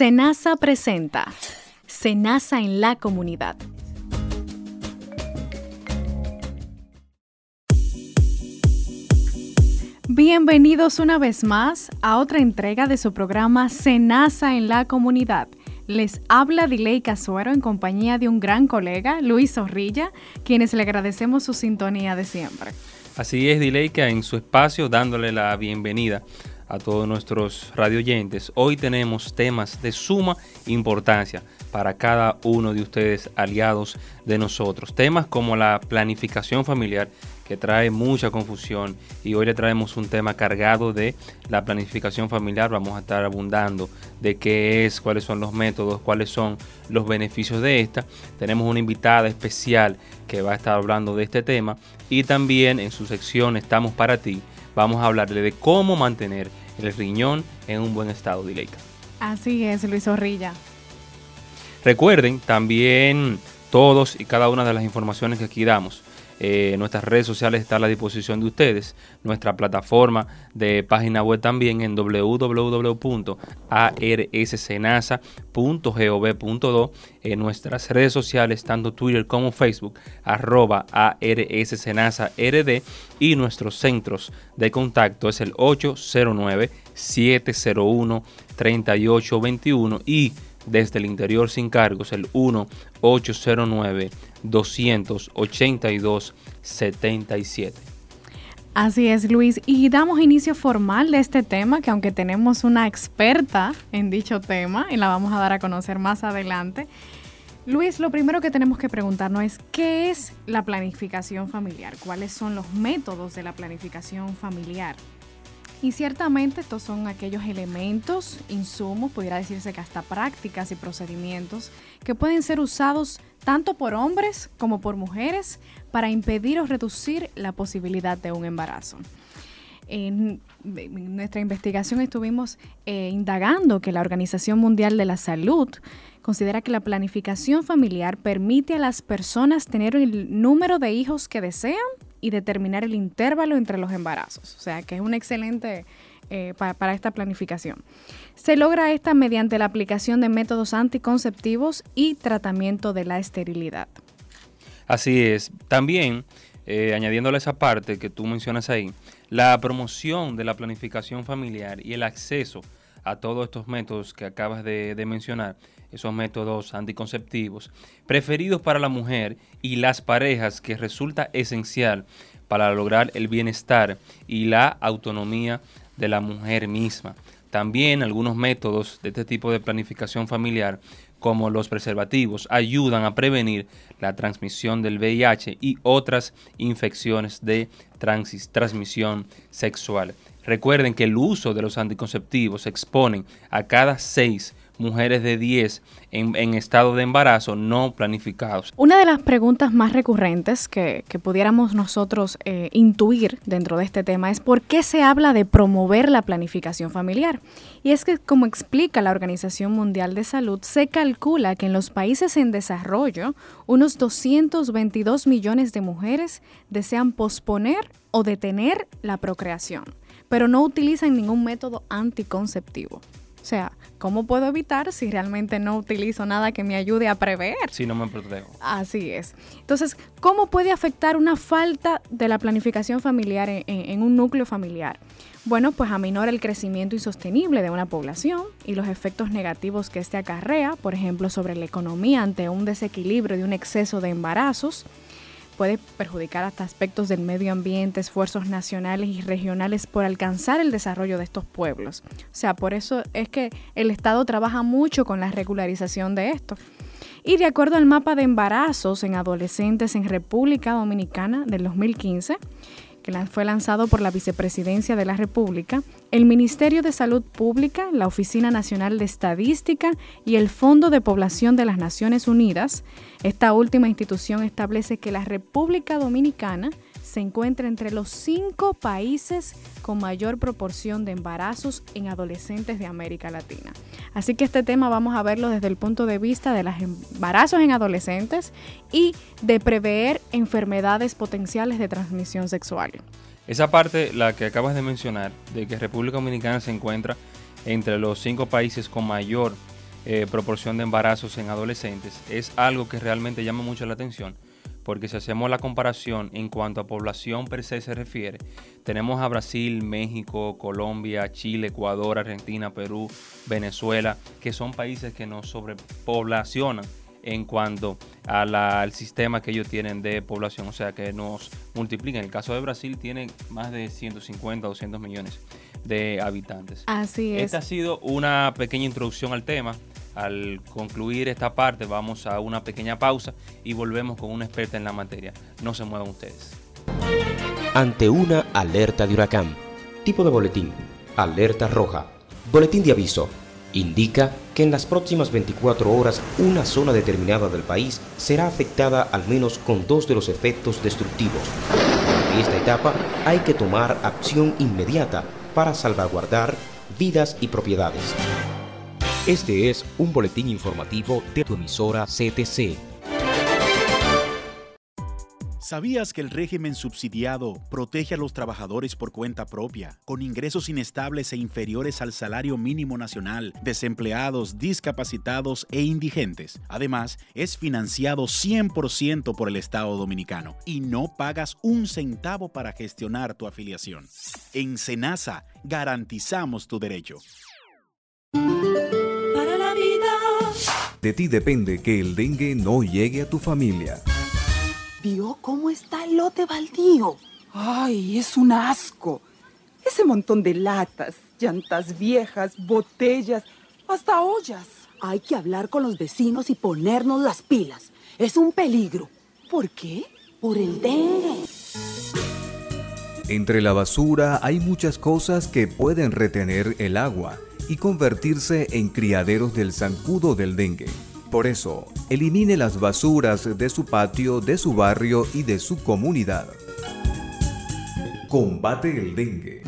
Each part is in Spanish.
Senasa presenta Senasa en la comunidad. Bienvenidos una vez más a otra entrega de su programa Senasa en la comunidad. Les habla Diley Casuero en compañía de un gran colega, Luis Zorrilla, quienes le agradecemos su sintonía de siempre. Así es, Dileika, en su espacio dándole la bienvenida a todos nuestros radioyentes. Hoy tenemos temas de suma importancia para cada uno de ustedes, aliados de nosotros. Temas como la planificación familiar, que trae mucha confusión, y hoy le traemos un tema cargado de la planificación familiar. Vamos a estar abundando de qué es, cuáles son los métodos, cuáles son los beneficios de esta. Tenemos una invitada especial que va a estar hablando de este tema y también en su sección Estamos para ti vamos a hablarle de cómo mantener el riñón en un buen estado, Dileika. Así es, Luis Zorrilla. Recuerden también todos y cada una de las informaciones que aquí damos eh, nuestras redes sociales está a la disposición de ustedes. Nuestra plataforma de página web también en www.arscenasa.gov.do. En nuestras redes sociales, tanto Twitter como Facebook, arroba ARSCenasaRD. Y nuestros centros de contacto es el 809-701-3821 y desde el interior sin cargos el 1-809-282-77. Así es, Luis. Y damos inicio formal de este tema, que aunque tenemos una experta en dicho tema, y la vamos a dar a conocer más adelante. Luis, lo primero que tenemos que preguntarnos es, ¿qué es la planificación familiar? ¿Cuáles son los métodos de la planificación familiar? Y ciertamente estos son aquellos elementos, insumos, pudiera decirse que hasta prácticas y procedimientos que pueden ser usados tanto por hombres como por mujeres para impedir o reducir la posibilidad de un embarazo. En, nuestra investigación estuvimos eh, indagando que la Organización Mundial de la Salud considera que la planificación familiar permite a las personas tener el número de hijos que desean y determinar el intervalo entre los embarazos. O sea, que es un excelente eh, para esta planificación. Se logra esta mediante la aplicación de métodos anticonceptivos y tratamiento de la esterilidad. Así es. También, eh, añadiéndole esa parte que tú mencionas ahí, la promoción de la planificación familiar y el acceso a todos estos métodos que acabas de mencionar esos métodos anticonceptivos preferidos para la mujer y las parejas que resulta esencial para lograr el bienestar y la autonomía de la mujer misma. También algunos métodos de este tipo de planificación familiar, como los preservativos, ayudan a prevenir la transmisión del VIH y otras infecciones de transmisión sexual. Recuerden que el uso de los anticonceptivos exponen a cada seis mujeres de 10 en, estado de embarazo no planificados. Una de las preguntas más recurrentes que, pudiéramos nosotros eh, intuir dentro de este tema es por qué se habla de promover la planificación familiar. Y es que, como explica la Organización Mundial de Salud, se calcula que en los países en desarrollo, unos 222 millones de mujeres desean posponer o detener la procreación, pero no utilizan ningún método anticonceptivo. O sea, ¿cómo puedo evitar si realmente no utilizo nada que me ayude a prever? Si no me protejo. Así es. Entonces, ¿cómo puede afectar una falta de la planificación familiar en, un núcleo familiar? Bueno, pues aminora el crecimiento insostenible de una población y los efectos negativos que éste acarrea, por ejemplo, sobre la economía ante un desequilibrio de un exceso de embarazos, puede perjudicar hasta aspectos del medio ambiente, esfuerzos nacionales y regionales por alcanzar el desarrollo de estos pueblos. O sea, por eso es que el Estado trabaja mucho con la regularización de esto. Y de acuerdo al mapa de embarazos en adolescentes en República Dominicana del 2015, fue lanzado por la Vicepresidencia de la República, el Ministerio de Salud Pública, la Oficina Nacional de Estadística y el Fondo de Población de las Naciones Unidas. Esta última institución establece que la República Dominicana se encuentra entre los cinco países con mayor proporción de embarazos en adolescentes de América Latina. Así que este tema vamos a verlo desde el punto de vista de los embarazos en adolescentes y de prever enfermedades potenciales de transmisión sexual. Esa parte, la que acabas de mencionar, de que República Dominicana se encuentra entre los cinco países con mayor eh, proporción de embarazos en adolescentes, es algo que realmente llama mucho la atención, porque si hacemos la comparación en cuanto a población per se se refiere, tenemos a Brasil, México, Colombia, Chile, Ecuador, Argentina, Perú, Venezuela, que son países que nos sobrepoblacionan en cuanto al sistema que ellos tienen de población, o sea que nos multiplican. El caso de Brasil tiene más de 150, 200 millones de habitantes. Así es. Esta ha sido una pequeña introducción al tema. Al concluir esta parte vamos a una pequeña pausa y volvemos con una experta en la materia. No se muevan ustedes. Ante una alerta de huracán. Tipo de boletín. Alerta roja. Boletín de aviso indica que en las próximas 24 horas una zona determinada del país será afectada al menos con dos de los efectos destructivos. En esta etapa hay que tomar acción inmediata para salvaguardar vidas y propiedades. Este es un boletín informativo de tu emisora CTC ¿Sabías que el régimen subsidiado protege a los trabajadores por cuenta propia, con ingresos inestables e inferiores al salario mínimo nacional, desempleados, discapacitados e indigentes? Además, es financiado 100% por el Estado dominicano y no pagas un centavo para gestionar tu afiliación. En Senasa garantizamos tu derecho. De ti depende que el dengue no llegue a tu familia. ¿Vio cómo está el lote baldío? Ay, es un asco. Ese montón de latas, llantas viejas, botellas, hasta ollas. Hay que hablar con los vecinos y ponernos las pilas. Es un peligro. ¿Por qué? Por el dengue. Entre la basura hay muchas cosas que pueden retener el agua y convertirse en criaderos del zancudo del dengue. Por eso, elimine las basuras de su patio, de su barrio y de su comunidad. Combate el dengue.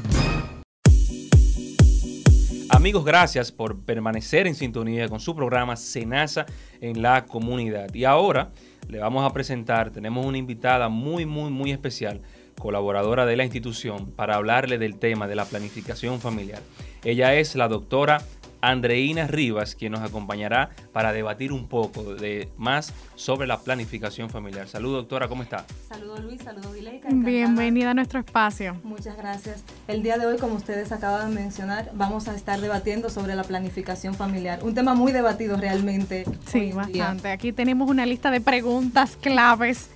Amigos, gracias por permanecer en sintonía con su programa Senasa en la comunidad. Y ahora le vamos a presentar, tenemos una invitada muy, muy, muy especial, colaboradora de la institución, para hablarle del tema de la planificación familiar. Ella es la doctora Andreina Rivas, quien nos acompañará para debatir un poco de más sobre la planificación familiar. Saludos, doctora, ¿cómo está? Saludos, Luis, saludos, Dileika. Bienvenida a nuestro espacio. Muchas gracias. El día de hoy, como ustedes acaban de mencionar, vamos a estar debatiendo sobre la planificación familiar. Un tema muy debatido realmente. Sí, bastante. Aquí tenemos una lista de preguntas claves.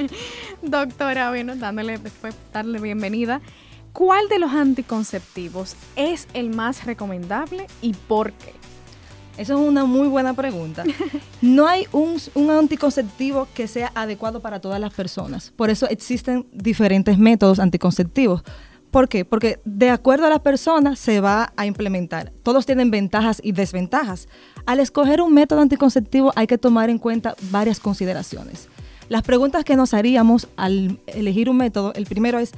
doctora, bueno, dándole después, darle bienvenida. ¿Cuál de los anticonceptivos es el más recomendable y por qué? Eso es una muy buena pregunta. No hay un, anticonceptivo que sea adecuado para todas las personas. Por eso existen diferentes métodos anticonceptivos. ¿Por qué? Porque de acuerdo a la persona se va a implementar. Todos tienen ventajas y desventajas. Al escoger un método anticonceptivo hay que tomar en cuenta varias consideraciones. Las preguntas que nos haríamos al elegir un método, el primero es,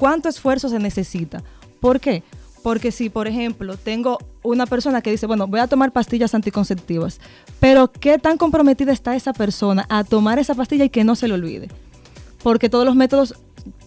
¿Cuánto esfuerzo se necesita? ¿Por qué? Porque si, por ejemplo, tengo una persona que dice, bueno, voy a tomar pastillas anticonceptivas, pero ¿qué tan comprometida está esa persona a tomar esa pastilla y que no se le olvide? Porque todos los métodos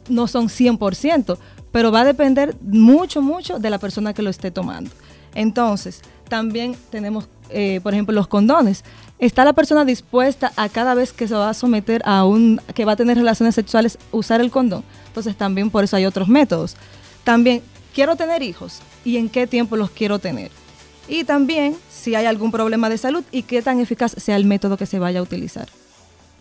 no son 100%, pero va a depender mucho, mucho de la persona que lo esté tomando. Entonces, también tenemos, eh, por ejemplo, los condones. ¿Está la persona dispuesta a cada vez que se va a someter a un, que va a tener relaciones sexuales, usar el condón? Entonces también por eso hay otros métodos. También, quiero tener hijos y en qué tiempo los quiero tener. Y también si hay algún problema de salud y qué tan eficaz sea el método que se vaya a utilizar.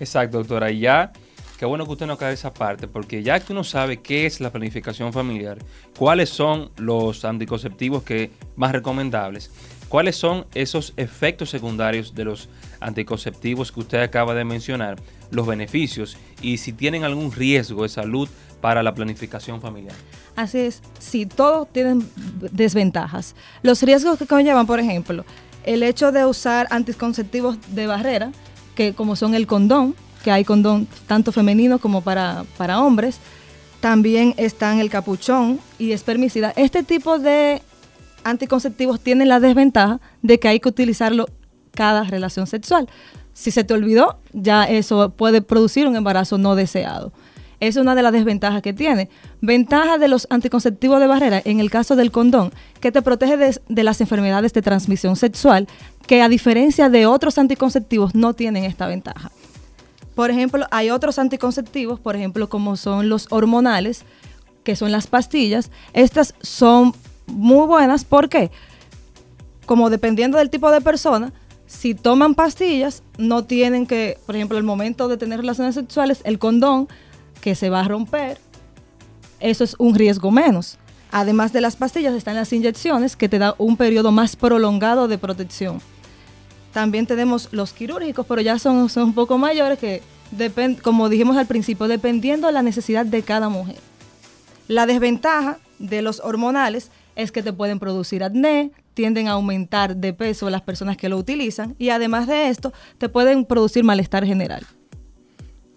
Exacto, doctora. Y ya, qué bueno que usted no cae esa parte, porque ya que uno sabe qué es la planificación familiar, cuáles son los anticonceptivos que más recomendables, ¿Cuáles son esos efectos secundarios de los anticonceptivos que usted acaba de mencionar? Los beneficios y si tienen algún riesgo de salud para la planificación familiar. Así es, sí, todos tienen desventajas. Los riesgos que conllevan, por ejemplo, el hecho de usar anticonceptivos de barrera, que como son el condón, que hay condón tanto femenino como para, para hombres, también están el capuchón y espermicida. Este tipo de anticonceptivos tienen la desventaja de que hay que utilizarlo cada relación sexual. Si se te olvidó, ya eso puede producir un embarazo no deseado. es una de las desventajas que tiene. Ventaja de los anticonceptivos de barrera, en el caso del condón, que te protege de, las enfermedades de transmisión sexual, que a diferencia de otros anticonceptivos no tienen esta ventaja. Por ejemplo, hay otros anticonceptivos, por ejemplo, como son los hormonales, que son las pastillas. Estas son muy buenas, ¿por qué? Como dependiendo del tipo de persona, si toman pastillas, no tienen que, por ejemplo, el momento de tener relaciones sexuales, el condón que se va a romper, eso es un riesgo menos. Además de las pastillas están las inyecciones que te da un periodo más prolongado de protección. También tenemos los quirúrgicos, pero ya son, son un poco mayores que, como dijimos al principio, dependiendo de la necesidad de cada mujer. La desventaja de los hormonales es que te pueden producir acné, tienden a aumentar de peso las personas que lo utilizan y además de esto te pueden producir malestar general.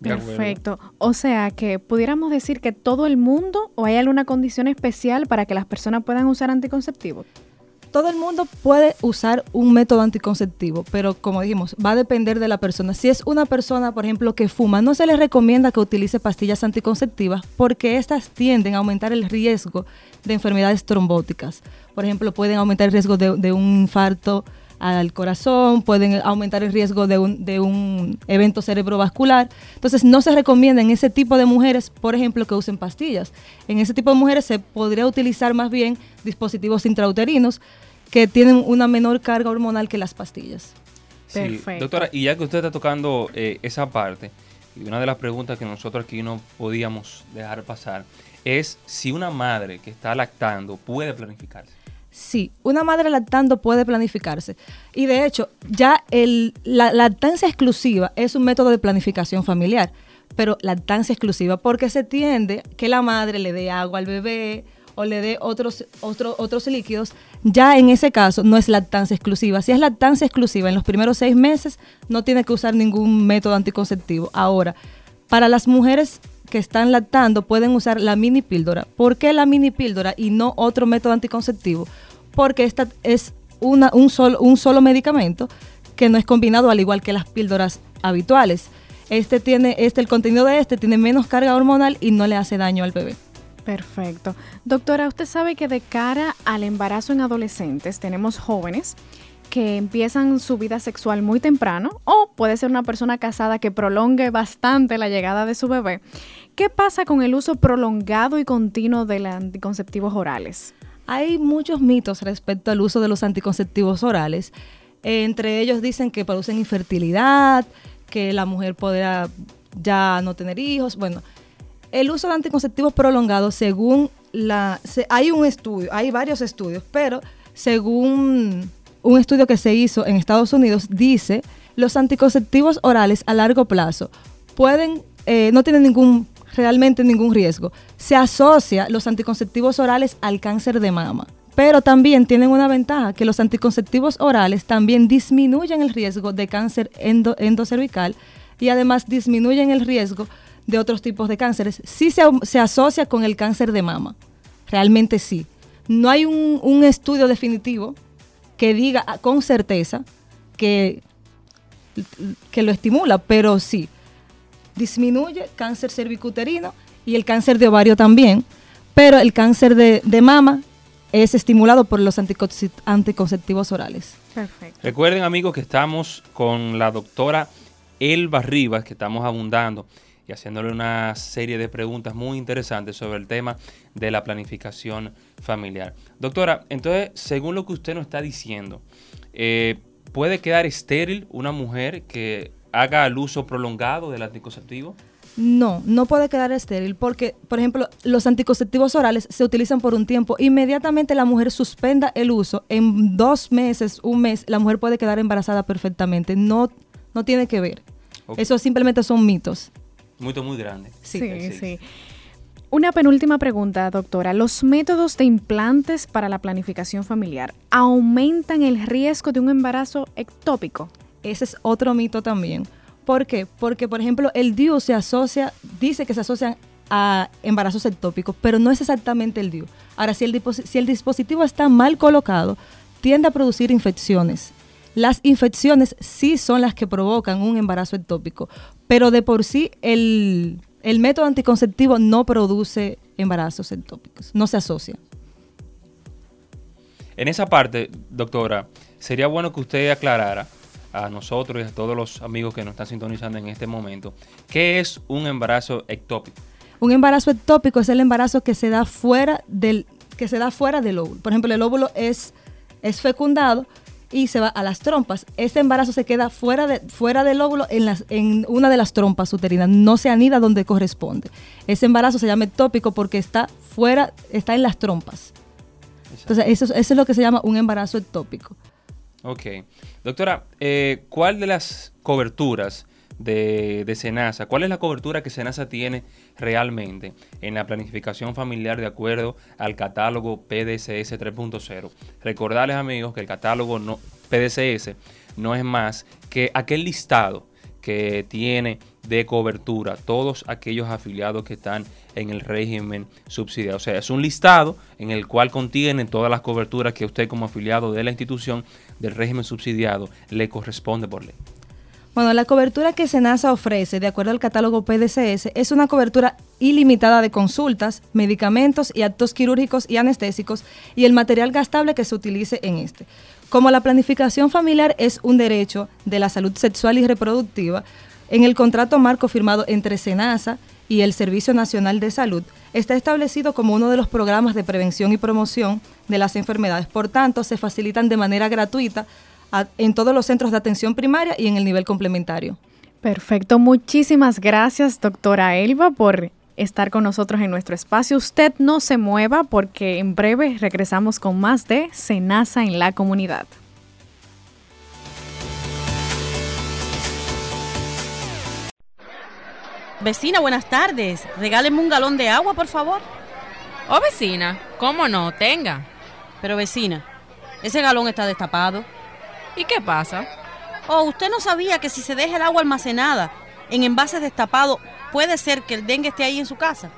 Perfecto. O sea que pudiéramos decir que todo el mundo o hay alguna condición especial para que las personas puedan usar anticonceptivos. Todo el mundo puede usar un método anticonceptivo, pero como dijimos, va a depender de la persona. Si es una persona, por ejemplo, que fuma, no se le recomienda que utilice pastillas anticonceptivas porque estas tienden a aumentar el riesgo de enfermedades trombóticas. Por ejemplo, pueden aumentar el riesgo de, un infarto al corazón, pueden aumentar el riesgo de un, de un evento cerebrovascular. Entonces, no se recomienda en ese tipo de mujeres, por ejemplo, que usen pastillas. En ese tipo de mujeres se podría utilizar más bien dispositivos intrauterinos que tienen una menor carga hormonal que las pastillas. Perfecto. Doctora, y ya que usted está tocando eh, esa parte, y una de las preguntas que nosotros aquí no podíamos dejar pasar es si una madre que está lactando puede planificarse. Sí, una madre lactando puede planificarse. Y de hecho, ya el, la lactancia exclusiva es un método de planificación familiar, pero lactancia exclusiva porque se tiende que la madre le dé agua al bebé o le dé otros, otros líquidos. Ya en ese caso no es lactancia exclusiva. Si es lactancia exclusiva en los primeros seis meses, no tiene que usar ningún método anticonceptivo. Ahora, para las mujeres que están lactando pueden usar la mini píldora. ¿Por qué la mini píldora y no otro método anticonceptivo? Porque esta es una, un, solo, un solo medicamento que no es combinado al igual que las píldoras habituales. Este tiene, este, el contenido de este tiene menos carga hormonal y no le hace daño al bebé. Perfecto. Doctora, usted sabe que de cara al embarazo en adolescentes tenemos jóvenes que empiezan su vida sexual muy temprano o puede ser una persona casada que prolongue bastante la llegada de su bebé. ¿Qué pasa con el uso prolongado y continuo de los anticonceptivos orales? Hay muchos mitos respecto al uso de los anticonceptivos orales. entre ellos dicen que producen infertilidad, que la mujer podrá ya no tener hijos. Bueno, el uso de anticonceptivos prolongados, según la... hay un estudio, hay varios estudios, pero según un estudio que se hizo en Estados Unidos dice los anticonceptivos orales a largo plazo pueden, eh, no tienen ningún, realmente ningún riesgo. Se asocia los anticonceptivos orales al cáncer de mama. Pero también tienen una ventaja, que los anticonceptivos orales también disminuyen el riesgo de cáncer endocervical y además disminuyen el riesgo de otros tipos de cánceres. Sí se, se asocia con el cáncer de mama, realmente sí. No hay un, un estudio definitivo que diga con certeza que, que lo estimula, pero sí, disminuye cáncer cervicuterino y el cáncer de ovario también, pero el cáncer de, mama es estimulado por los anticonceptivos orales. Perfecto. Recuerden amigos que estamos con la doctora Elba Rivas, que estamos abundando y haciéndole una serie de preguntas muy interesantes sobre el tema de la planificación familiar. Doctora, entonces, según lo que usted nos está diciendo, eh, ¿puede quedar estéril una mujer que haga el uso prolongado del anticonceptivo? No, no puede quedar estéril porque, por ejemplo, los anticonceptivos orales se utilizan por un tiempo. Inmediatamente la mujer suspenda el uso, en dos meses, un mes, la mujer puede quedar embarazada perfectamente. No, no tiene que ver. Eso simplemente son mitos. Muy, muy grande. Sí, sí, Una penúltima pregunta, doctora. ¿Los métodos de implantes para la planificación familiar aumentan el riesgo de un embarazo ectópico? Ese es otro mito también. ¿Por qué? Porque, por ejemplo, el DIU se asocia, dice que se asocian a embarazos ectópicos, pero no es exactamente el DIU. Ahora, si el, si el dispositivo está mal colocado, tiende a producir infecciones. Las infecciones sí son las que provocan un embarazo ectópico, pero de por sí el, el método anticonceptivo no produce embarazos ectópicos, no se asocia. En esa parte, doctora, sería bueno que usted aclarara a nosotros y a todos los amigos que nos están sintonizando en este momento, ¿qué es un embarazo ectópico? Un embarazo ectópico es el embarazo que se da fuera del que se da fuera del óvulo. Por ejemplo, el óvulo es, es fecundado y se va a las trompas. Este embarazo se queda fuera, de, fuera del óvulo en, las, en una de las trompas uterinas, no se anida donde corresponde. Ese embarazo se llama ectópico porque está fuera, está en las trompas. Entonces, eso, eso es lo que se llama un embarazo ectópico. Ok. Doctora, eh, ¿cuál de las coberturas de, de, SENASA, cuál es la cobertura que SENASA tiene realmente en la planificación familiar de acuerdo al catálogo PDCS 3.0? Recordarles amigos que el catálogo no, PDCS no es más que aquel listado que tiene de cobertura todos aquellos afiliados que están en el régimen subsidiado. O sea, es un listado en el cual contiene todas las coberturas que usted como afiliado de la institución del régimen subsidiado le corresponde por ley. Bueno, la cobertura que SENASA ofrece, de acuerdo al catálogo PDCS, es una cobertura ilimitada de consultas, medicamentos y actos quirúrgicos y anestésicos y el material gastable que se utilice en este. Como la planificación familiar es un derecho de la salud sexual y reproductiva, en el contrato marco firmado entre SENASA y el Servicio Nacional de Salud, está establecido como uno de los programas de prevención y promoción de las enfermedades. Por tanto, se facilitan de manera gratuita a, en todos los centros de atención primaria y en el nivel complementario. Perfecto, muchísimas gracias, doctora Elba, por estar con nosotros en nuestro espacio. Usted no se mueva porque en breve regresamos con más de Senasa en la comunidad. Vecina, buenas tardes. Regáleme un galón de agua, por favor. Oh, vecina, ¿cómo no? Tenga. Pero vecina, ese galón está destapado. ¿Y qué pasa? Oh, usted no sabía que si se deja el agua almacenada en envases destapados, puede ser que el dengue esté ahí en su casa.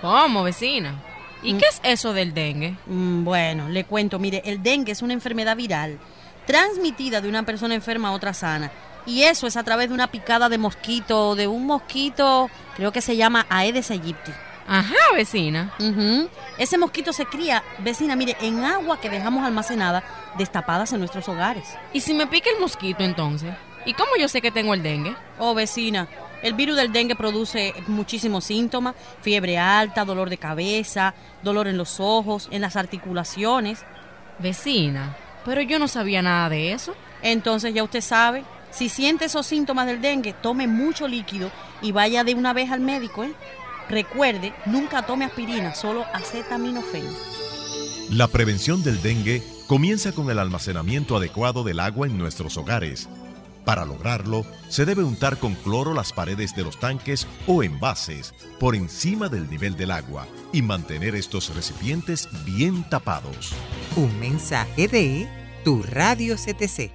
¿Cómo, vecina? ¿Y mm. qué es eso del dengue? Mm, bueno, le cuento, mire, el dengue es una enfermedad viral transmitida de una persona enferma a otra sana. Y eso es a través de una picada de mosquito, de un mosquito, creo que se llama Aedes aegypti. Ajá, vecina. Ese mosquito se cría, vecina, mire, en agua que dejamos almacenada, destapadas en nuestros hogares. ¿Y si me pica el mosquito entonces? ¿Y cómo yo sé que tengo el dengue? Oh, vecina, el virus del dengue produce muchísimos síntomas, fiebre alta, dolor de cabeza, dolor en los ojos, en las articulaciones. Vecina, pero yo no sabía nada de eso. Entonces ya usted sabe, si siente esos síntomas del dengue, tome mucho líquido y vaya de una vez al médico, ¿eh? Recuerde, nunca tome aspirina, solo acetaminofén. La prevención del dengue comienza con el almacenamiento adecuado del agua en nuestros hogares. Para lograrlo, se debe untar con cloro las paredes de los tanques o envases por encima del nivel del agua y mantener estos recipientes bien tapados. Un mensaje de tu radio CTC.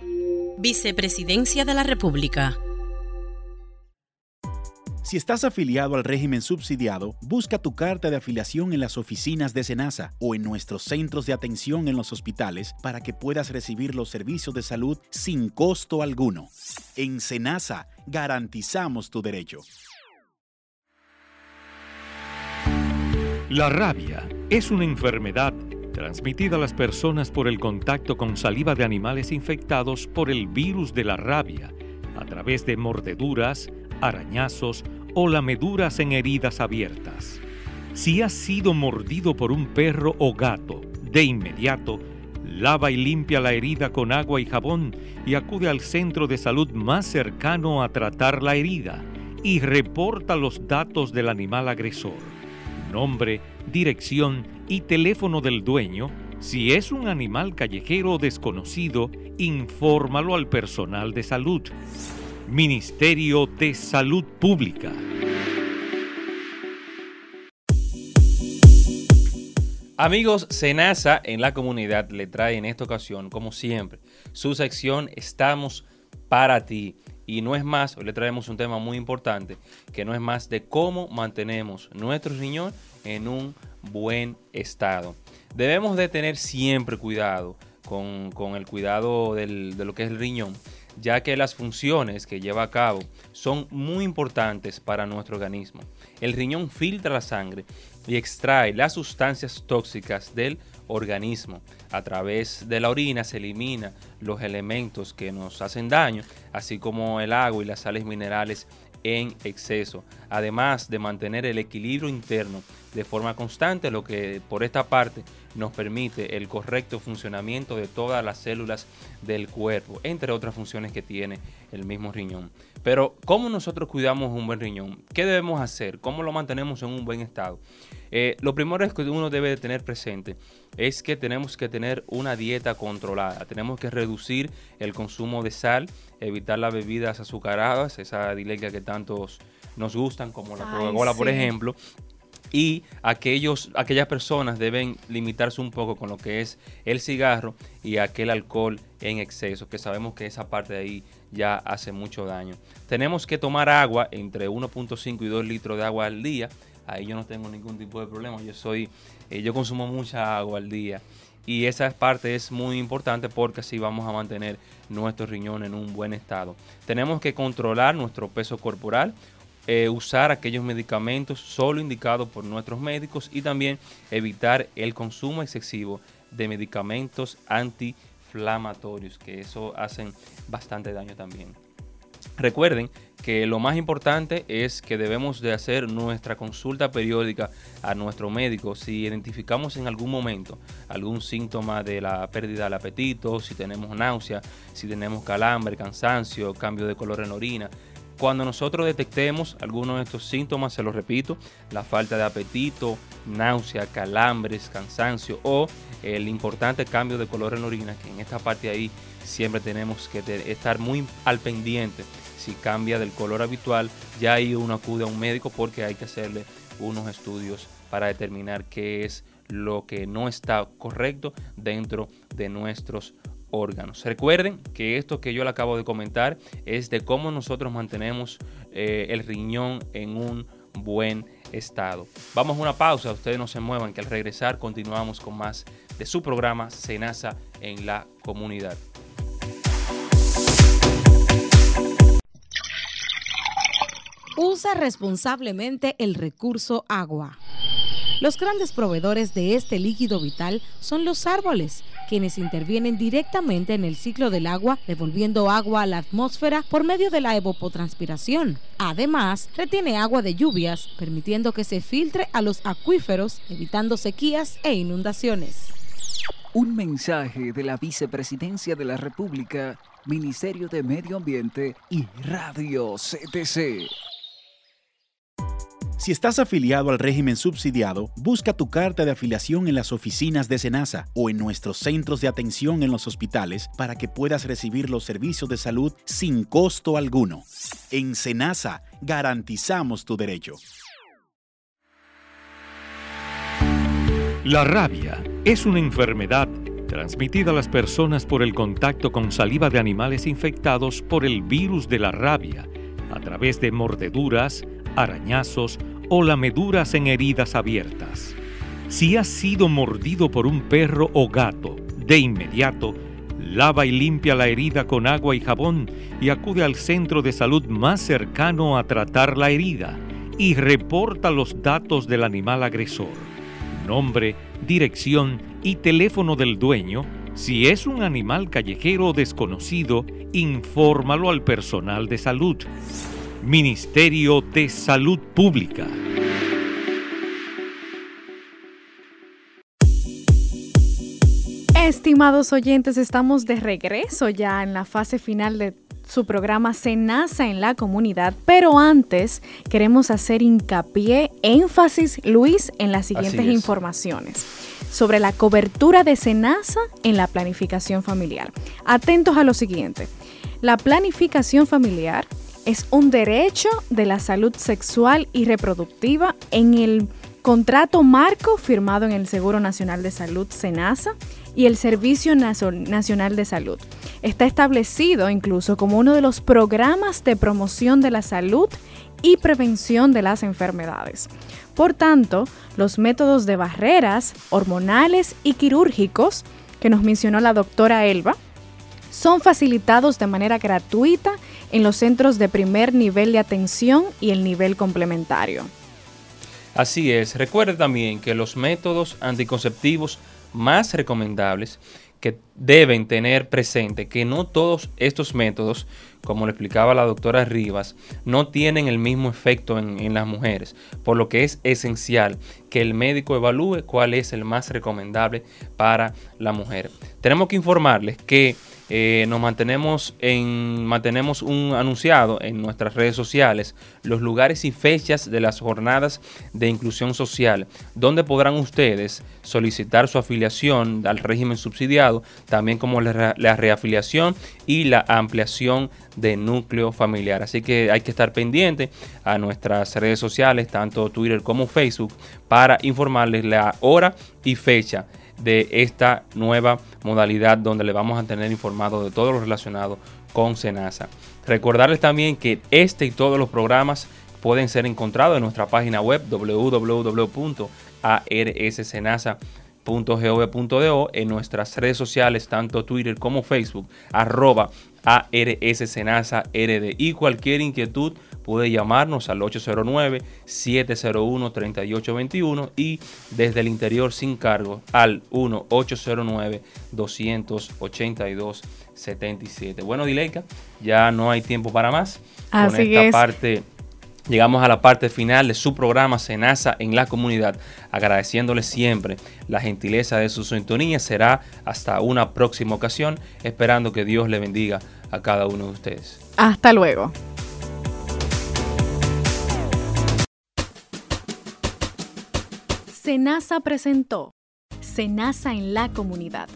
Vicepresidencia de la República. Si estás afiliado al régimen subsidiado, busca tu carta de afiliación en las oficinas de SENASA o en nuestros centros de atención en los hospitales para que puedas recibir los servicios de salud sin costo alguno. En SENASA garantizamos tu derecho. La rabia es una enfermedad transmitida a las personas por el contacto con saliva de animales infectados por el virus de la rabia, a través de mordeduras, arañazos o lameduras en heridas abiertas. Si has sido mordido por un perro o gato, de inmediato, lava y limpia la herida con agua y jabón y acude al centro de salud más cercano a tratar la herida y reporta los datos del animal agresor, nombre, dirección y teléfono del dueño. Si es un animal callejero desconocido, infórmalo al personal de salud. Ministerio de Salud Pública. Amigos, Senasa en la comunidad le trae en esta ocasión, como siempre, su sección Estamos para ti. Y no es más, hoy le traemos un tema muy importante, que no es más de cómo mantenemos nuestro riñón en un buen estado. Debemos de tener siempre cuidado con, el cuidado de lo que es el riñón ya que las funciones que lleva a cabo son muy importantes para nuestro organismo. El riñón filtra la sangre y extrae las sustancias tóxicas del organismo. A través de la orina se elimina los elementos que nos hacen daño, así como el agua y las sales minerales en exceso, además de mantener el equilibrio interno de forma constante, lo que por esta parte nos permite el correcto funcionamiento de todas las células del cuerpo, entre otras funciones que tiene el mismo riñón. Pero, ¿cómo nosotros cuidamos un buen riñón? ¿Qué debemos hacer? ¿Cómo lo mantenemos en un buen estado? Eh, lo primero es que uno debe de tener presente es que tenemos que tener una dieta controlada. Tenemos que reducir el consumo de sal, evitar las bebidas azucaradas, esa dilecia que tantos nos gustan, como la Coca-Cola, por ejemplo. Y aquellos, aquellas personas deben limitarse un poco con lo que es el cigarro y aquel alcohol en exceso, que sabemos que esa parte de ahí ya hace mucho daño. Tenemos que tomar agua entre 1.5 y 2 litros de agua al día ahí yo no tengo ningún tipo de problema. Yo soy, eh, yo consumo mucha agua al día. Y esa parte es muy importante porque así vamos a mantener nuestro riñón en un buen estado. Tenemos que controlar nuestro peso corporal, eh, usar aquellos medicamentos solo indicados por nuestros médicos y también evitar el consumo excesivo de medicamentos antiinflamatorios, que eso hacen bastante daño también. Recuerden que lo más importante es que debemos de hacer nuestra consulta periódica a nuestro médico si identificamos en algún momento algún síntoma de la pérdida del apetito, si tenemos náusea, si tenemos calambre, cansancio, cambio de color en orina. Cuando nosotros detectemos alguno de estos síntomas, se los repito, la falta de apetito, náusea, calambres, cansancio o el importante cambio de color en orina, que en esta parte ahí siempre tenemos que estar muy al pendiente. Si cambia del color habitual, ya ahí uno acude a un médico porque hay que hacerle unos estudios para determinar qué es lo que no está correcto dentro de nuestros Recuerden que esto que yo le acabo de comentar es de cómo nosotros mantenemos eh, el riñón en un buen estado. Vamos a una pausa, ustedes no se muevan, que al regresar continuamos con más de su programa Senasa en la comunidad. Usa responsablemente el recurso agua. Los grandes proveedores de este líquido vital son los árboles, quienes intervienen directamente en el ciclo del agua, devolviendo agua a la atmósfera por medio de la evapotranspiración. Además, retiene agua de lluvias, permitiendo que se filtre a los acuíferos, evitando sequías e inundaciones. Un mensaje de la Vicepresidencia de la República, Ministerio de Medio Ambiente y Radio CTC. Si estás afiliado al régimen subsidiado, busca tu carta de afiliación en las oficinas de SENASA o en nuestros centros de atención en los hospitales para que puedas recibir los servicios de salud sin costo alguno. En SENASA garantizamos tu derecho. La rabia es una enfermedad transmitida a las personas por el contacto con saliva de animales infectados por el virus de la rabia a través de mordeduras, arañazos o lameduras en heridas abiertas. Si has sido mordido por un perro o gato, de inmediato, lava y limpia la herida con agua y jabón y acude al centro de salud más cercano a tratar la herida y reporta los datos del animal agresor, nombre, dirección y teléfono del dueño. Si es un animal callejero desconocido, infórmalo al personal de salud. Ministerio de Salud Pública. Estimados oyentes, estamos de regreso ya en la fase final de su programa Senasa en la comunidad, pero antes queremos hacer hincapié, énfasis, Luis, en las siguientes informaciones sobre la cobertura de Senasa en la planificación familiar. Atentos a lo siguiente. La planificación familiar es un derecho de la salud sexual y reproductiva en el contrato marco firmado en el Seguro Nacional de Salud SENASA y el Servicio Nacional de Salud. Está establecido incluso como uno de los programas de promoción de la salud y prevención de las enfermedades. Por tanto, los métodos de barreras hormonales y quirúrgicos que nos mencionó la doctora Elba son facilitados de manera gratuita en los centros de primer nivel de atención y el nivel complementario. Así es, recuerde también que los métodos anticonceptivos más recomendables que deben tener presente que no todos estos métodos, como le explicaba la doctora Rivas, no tienen el mismo efecto en, en, las mujeres, por lo que es esencial que el médico evalúe cuál es el más recomendable para la mujer. Tenemos que informarles que eh, nos mantenemos en mantenemos un anunciado en nuestras redes sociales los lugares y fechas de las jornadas de inclusión social donde podrán ustedes solicitar su afiliación al régimen subsidiado también como la, la reafiliación y la ampliación de núcleo familiar. Así que hay que estar pendiente a nuestras redes sociales tanto Twitter como Facebook para informarles la hora y fecha de esta nueva modalidad donde le vamos a tener informado de todo lo relacionado con Senasa. Recordarles también que este y todos los programas pueden ser encontrados en nuestra página web www.arssenasa.gov.do en nuestras redes sociales, tanto Twitter como Facebook, arroba ARSSenasa y cualquier inquietud puede llamarnos al 809-701-3821 y desde el interior sin cargo al 1-809-282-77. Bueno, Dileika, ya no hay tiempo para más. Así Con esta es. parte Llegamos a la parte final de su programa Senasa en la comunidad, agradeciéndole siempre la gentileza de su sintonía. Será hasta una próxima ocasión, esperando que Dios le bendiga a cada uno de ustedes. Hasta luego. Senasa presentó Senasa en la comunidad.